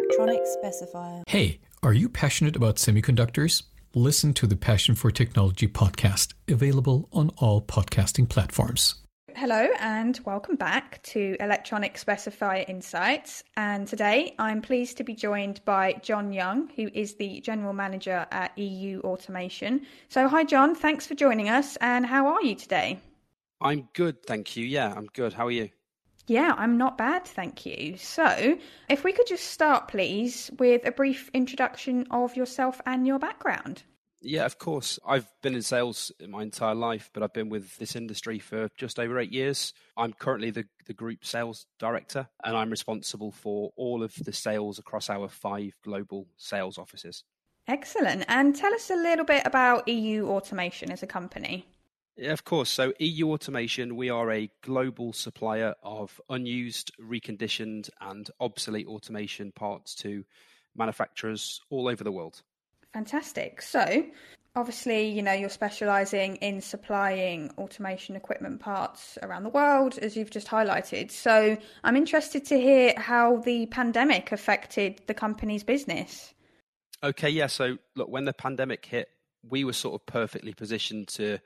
electronic specifier. Hey, are you passionate about semiconductors? Listen to the Passion for Technology podcast, available on all podcasting platforms. Hello and welcome back to Electronic Specifier Insights. And today I'm pleased to be joined by John Young, who is the General Manager at EU Automation. So, hi, John, thanks for joining us. And how are you today? I'm good, thank you. Yeah, I'm good. How are you? Yeah, I'm not bad, thank you. So, if we could just start, please, with a brief introduction of yourself and your background. Yeah, of course. I've been in sales my entire life, but I've been with this industry for just over eight years. I'm currently the, the group sales director, and I'm responsible for all of the sales across our five global sales offices. Excellent. And tell us a little bit about EU Automation as a company. Yeah, of course. So, EU Automation, we are a global supplier of unused, reconditioned, and obsolete automation parts to manufacturers all over the world. Fantastic. So, obviously, you know, you're specializing in supplying automation equipment parts around the world, as you've just highlighted. So, I'm interested to hear how the pandemic affected the company's business. Okay, yeah. So, look, when the pandemic hit, we were sort of perfectly positioned to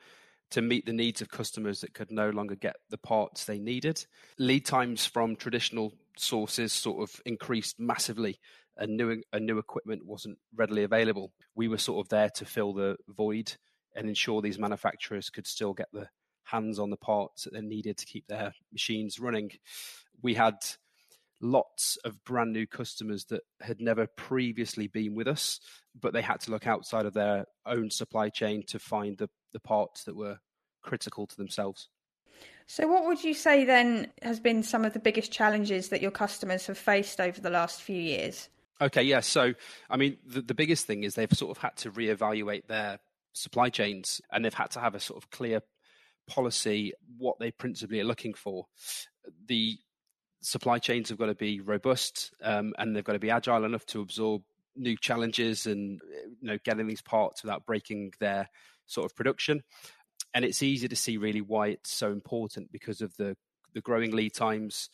to meet the needs of customers that could no longer get the parts they needed. Lead times from traditional sources sort of increased massively and new and new equipment wasn't readily available. We were sort of there to fill the void and ensure these manufacturers could still get the hands on the parts that they needed to keep their machines running. We had lots of brand new customers that had never previously been with us, but they had to look outside of their own supply chain to find the, the parts that were critical to themselves. So, what would you say then has been some of the biggest challenges that your customers have faced over the last few years? Okay, yeah. So, I mean, the, the biggest thing is they've sort of had to reevaluate their supply chains and they've had to have a sort of clear policy what they principally are looking for. The supply chains have got to be robust um, and they've got to be agile enough to absorb new challenges and you know getting these parts without breaking their sort of production. And it's easy to see really why it's so important because of the the growing lead times,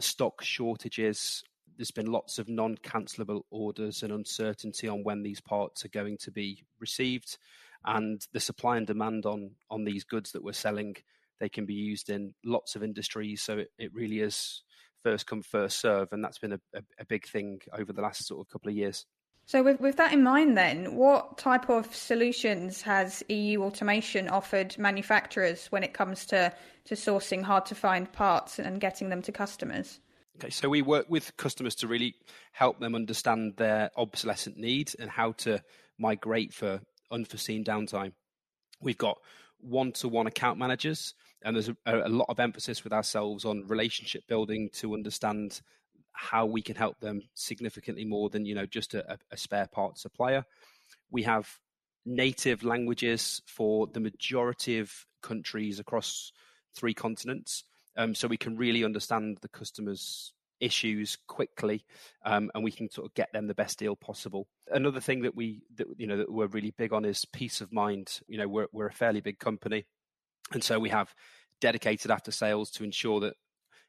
stock shortages, there's been lots of non-cancelable orders and uncertainty on when these parts are going to be received and the supply and demand on on these goods that we're selling they can be used in lots of industries. So it, it really is first come first serve. And that's been a, a, a big thing over the last sort of couple of years so with, with that in mind then what type of solutions has eu automation offered manufacturers when it comes to to sourcing hard to find parts and getting them to customers Okay, so we work with customers to really help them understand their obsolescent needs and how to migrate for unforeseen downtime. We've got one to one account managers, and there's a, a, lot of emphasis with ourselves on relationship building to understand how we can help them significantly more than you know just a, a spare part supplier. We have native languages for the majority of countries across three continents um, so we can really understand the customers issues quickly um, and we can sort of get them the best deal possible another thing that we that you know that we're really big on is peace of mind you know we're, we're a fairly big company and so we have dedicated after sales to ensure that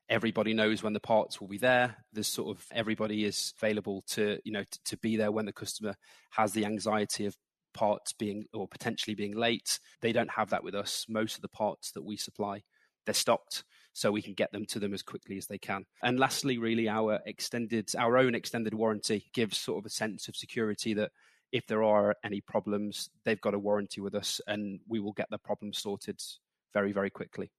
everybody knows when the parts will be there there's sort of everybody is available to you know to, to be there when the customer has the anxiety of parts being or potentially being late they don't have that with us most of the parts that we supply they're stocked so we can get them to them as quickly as they can. And lastly, really our extended, our own extended warranty gives sort of a sense of security that if there are any problems, they've got a warranty with us and we will get the problem sorted very, very quickly.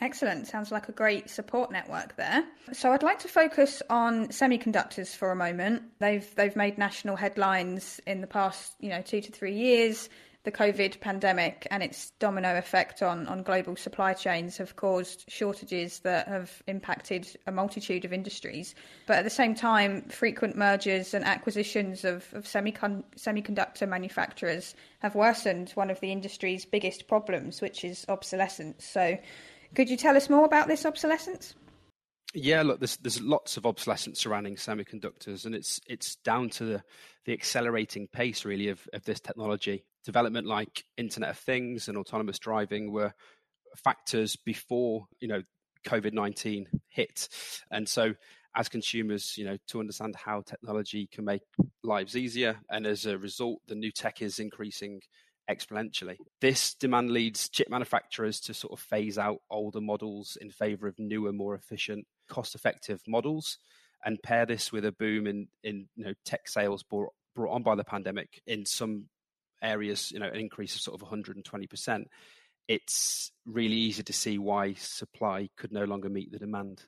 Excellent. Sounds like a great support network there. So I'd like to focus on semiconductors for a moment. They've they've made national headlines in the past, you know, 2 to 3 years the COVID pandemic and its domino effect on, on global supply chains have caused shortages that have impacted a multitude of industries. But at the same time, frequent mergers and acquisitions of, of semicon- semiconductor manufacturers have worsened one of the industry's biggest problems, which is obsolescence. So, could you tell us more about this obsolescence? Yeah, look, there's there's lots of obsolescence surrounding semiconductors, and it's it's down to the, the accelerating pace really of, of this technology development like Internet of Things and autonomous driving were factors before you know COVID nineteen hit, and so as consumers, you know, to understand how technology can make lives easier. And as a result, the new tech is increasing exponentially. This demand leads chip manufacturers to sort of phase out older models in favor of newer, more efficient, cost effective models and pair this with a boom in, in you know, tech sales brought, brought on by the pandemic in some areas, you know, an increase of sort of 120%, it's really easy to see why supply could no longer meet the demand.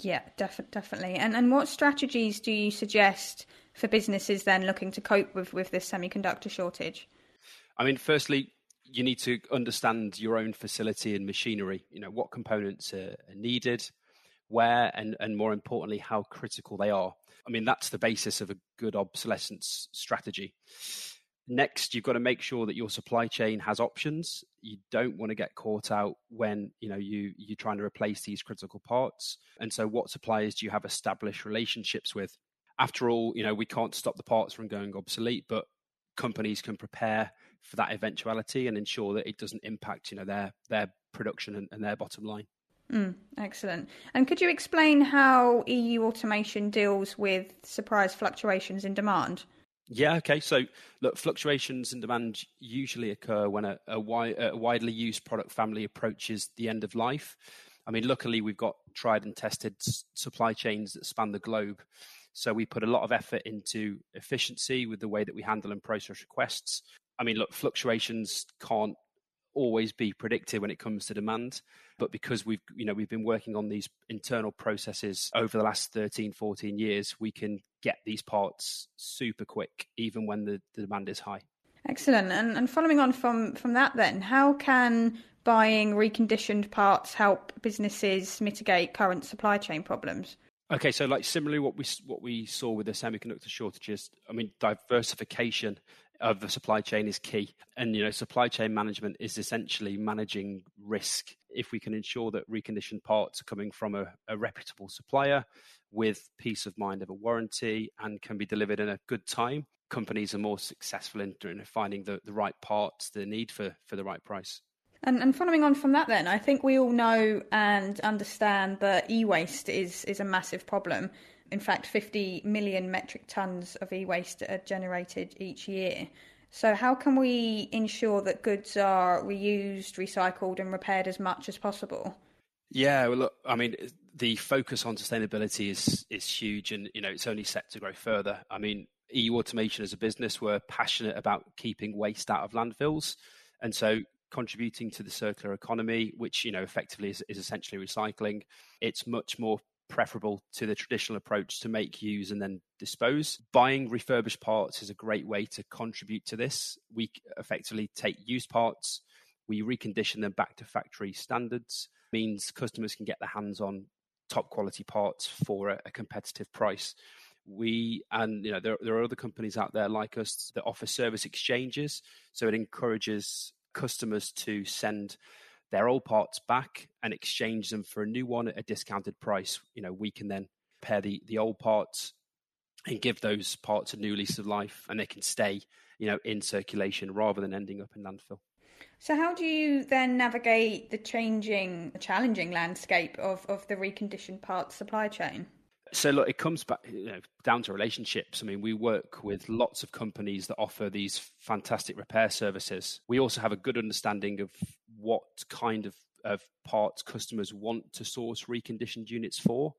Yeah, def- definitely. And and what strategies do you suggest for businesses then looking to cope with with this semiconductor shortage? I mean, firstly, you need to understand your own facility and machinery. You know what components are, are needed, where, and and more importantly, how critical they are. I mean, that's the basis of a good obsolescence strategy. Next, you've got to make sure that your supply chain has options. You don't want to get caught out when you know you you're trying to replace these critical parts. And so, what suppliers do you have established relationships with? After all, you know we can't stop the parts from going obsolete, but companies can prepare for that eventuality and ensure that it doesn't impact you know their their production and, and their bottom line. Mm, excellent. And could you explain how EU automation deals with surprise fluctuations in demand? Yeah, okay. So, look, fluctuations in demand usually occur when a, a, wi- a, widely used product family approaches the end of life. I mean, luckily, we've got tried and tested s- supply chains that span the globe. So, we put a lot of effort into efficiency with the way that we handle and process requests. I mean, look, fluctuations can't always be predicted when it comes to demand but because we've you know we've been working on these internal processes over the last 13 14 years we can get these parts super quick even when the, the demand is high. Excellent. And, and following on from from that then how can buying reconditioned parts help businesses mitigate current supply chain problems? Okay, so like similarly, what we what we saw with the semiconductor shortages, I mean, diversification of the supply chain is key, and you know, supply chain management is essentially managing risk. If we can ensure that reconditioned parts are coming from a, a reputable supplier with peace of mind of a warranty and can be delivered in a good time, companies are more successful in, in finding the, the right parts they need for, for the right price. And, and following on from that, then I think we all know and understand that e-waste is is a massive problem. In fact, 50 million metric tons of e-waste are generated each year. So, how can we ensure that goods are reused, recycled, and repaired as much as possible? Yeah, well, look, I mean, the focus on sustainability is is huge, and you know, it's only set to grow further. I mean, EU Automation as a business, we're passionate about keeping waste out of landfills, and so contributing to the circular economy, which you know effectively is, is essentially recycling. It's much more preferable to the traditional approach to make, use, and then dispose. Buying refurbished parts is a great way to contribute to this. We effectively take used parts, we recondition them back to factory standards, means customers can get their hands on top quality parts for a, a competitive price we and you know there, there are other companies out there like us that offer service exchanges so it encourages customers to send their old parts back and exchange them for a new one at a discounted price. You know, we can then pair the the old parts and give those parts a new lease of life, and they can stay, you know, in circulation rather than ending up in landfill. So, how do you then navigate the changing, challenging landscape of, of the reconditioned parts supply chain? So look, it comes back you know, down to relationships. I mean, we work with lots of companies that offer these fantastic repair services. We also have a good understanding of what kind of, of parts customers want to source reconditioned units for,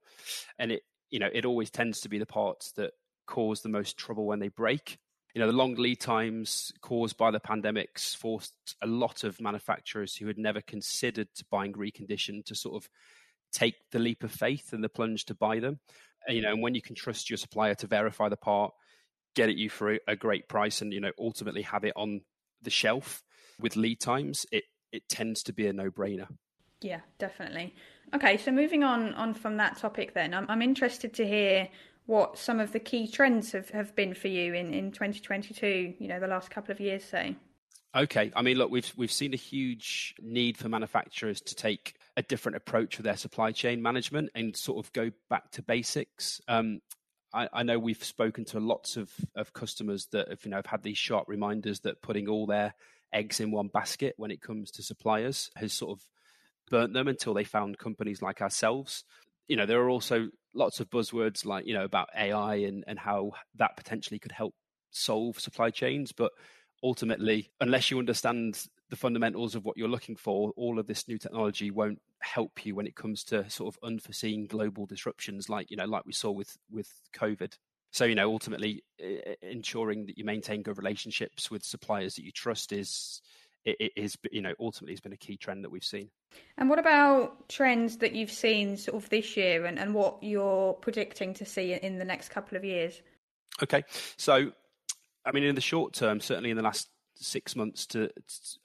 and it you know it always tends to be the parts that cause the most trouble when they break. You know, the long lead times caused by the pandemics forced a lot of manufacturers who had never considered buying reconditioned to sort of take the leap of faith and the plunge to buy them. And, you know, and when you can trust your supplier to verify the part, get it you for a, a great price, and you know, ultimately have it on the shelf with lead times, it it tends to be a no brainer. Yeah, definitely. Okay, so moving on on from that topic, then I'm I'm interested to hear what some of the key trends have, have been for you in, in 2022. You know, the last couple of years, say. Okay, I mean, look, we've we've seen a huge need for manufacturers to take a different approach with their supply chain management and sort of go back to basics. Um, I, I, know we've spoken to lots of, of customers that have, you know, have had these sharp reminders that putting all their eggs in one basket when it comes to suppliers has sort of burnt them until they found companies like ourselves. You know, there are also lots of buzzwords like you know about AI and and how that potentially could help solve supply chains, but ultimately, unless you understand the fundamentals of what you're looking for, all of this new technology won't help you when it comes to sort of unforeseen global disruptions, like you know, like we saw with with COVID. So you know, ultimately, ensuring that you maintain good relationships with suppliers that you trust is it is you know ultimately has been a key trend that we've seen. And what about trends that you've seen sort of this year, and, and what you're predicting to see in the next couple of years? Okay, so I mean, in the short term, certainly in the last six months to,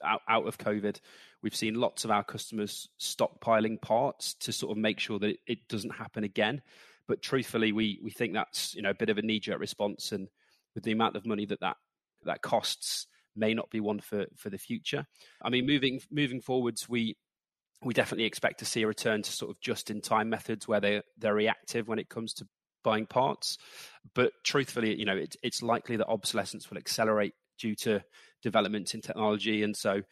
out, out of COVID, we've seen lots of our customers stockpiling parts to sort of make sure that it, it doesn't happen again. But truthfully, we we think that's you know a bit of a knee jerk response, and with the amount of money that that that costs, may not be one for for the future. I mean, moving moving forwards, we we definitely expect to see a return to sort of just in time methods where they they're reactive when it comes to buying parts. But truthfully, you know, it, it's likely that obsolescence will accelerate due to developments in technology, and so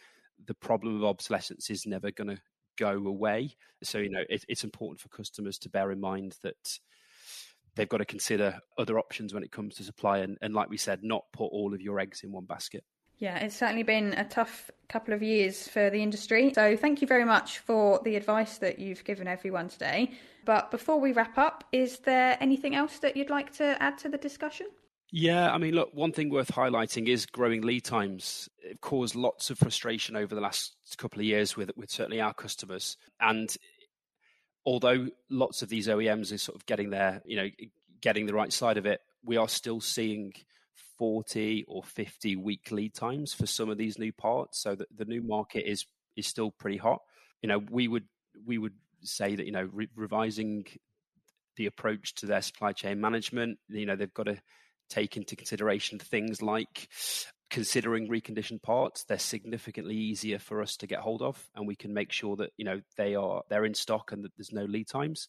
the problem of obsolescence is never going to go away. So you know, it, it's important for customers to bear in mind that they've got to consider other options when it comes to supply, and, and like we said, not put all of your eggs in one basket. Yeah, it's certainly been a tough couple of years for the industry. So, thank you very much for the advice that you've given everyone today. But before we wrap up, is there anything else that you'd like to add to the discussion? Yeah, I mean, look, one thing worth highlighting is growing lead times. It caused lots of frustration over the last couple of years with with certainly our customers. And although lots of these OEMs are sort of getting there, you know, getting the right side of it, we are still seeing 40 or 50 week lead times for some of these new parts. So the, the new market is is still pretty hot. You know, we would we would say that you know re- revising the approach to their supply chain management. You know, they've got to take into consideration things like considering reconditioned parts they're significantly easier for us to get hold of and we can make sure that you know they are they're in stock and that there's no lead times.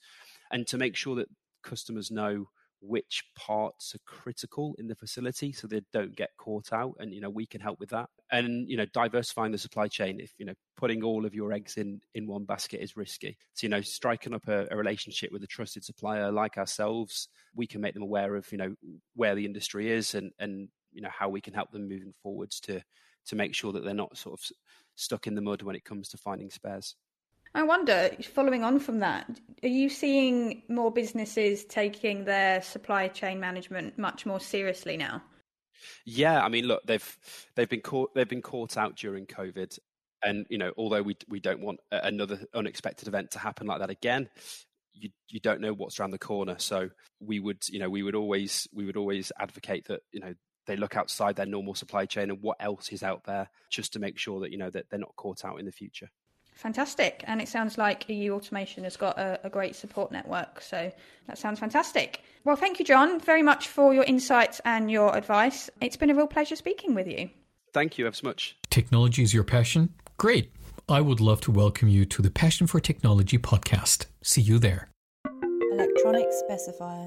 And to make sure that customers know which parts are critical in the facility so they don't get caught out and you know we can help with that. And you know diversifying the supply chain if you know putting all of your eggs in in one basket is risky. So you know striking up a, a relationship with a trusted supplier like ourselves we can make them aware of you know where the industry is and and you know how we can help them moving forwards to to make sure that they're not sort of stuck in the mud when it comes to finding spares I wonder, following on from that, are you seeing more businesses taking their supply chain management much more seriously now? Yeah, I mean, look, they've they've been caught they've been caught out during COVID, and you know, although we we don't want another unexpected event to happen like that again, you you don't know what's around the corner. So we would you know we would always we would always advocate that you know they look outside their normal supply chain and what else is out there just to make sure that you know that they're not caught out in the future. Fantastic. And it sounds like EU Automation has got a, a, great support network. So that sounds fantastic. Well, thank you, John, very much for your insights and your advice. It's been a real pleasure speaking with you. Thank you ever so much. Technology is your passion? Great. I would love to welcome you to the Passion for Technology podcast. See you there. Electronic specifier.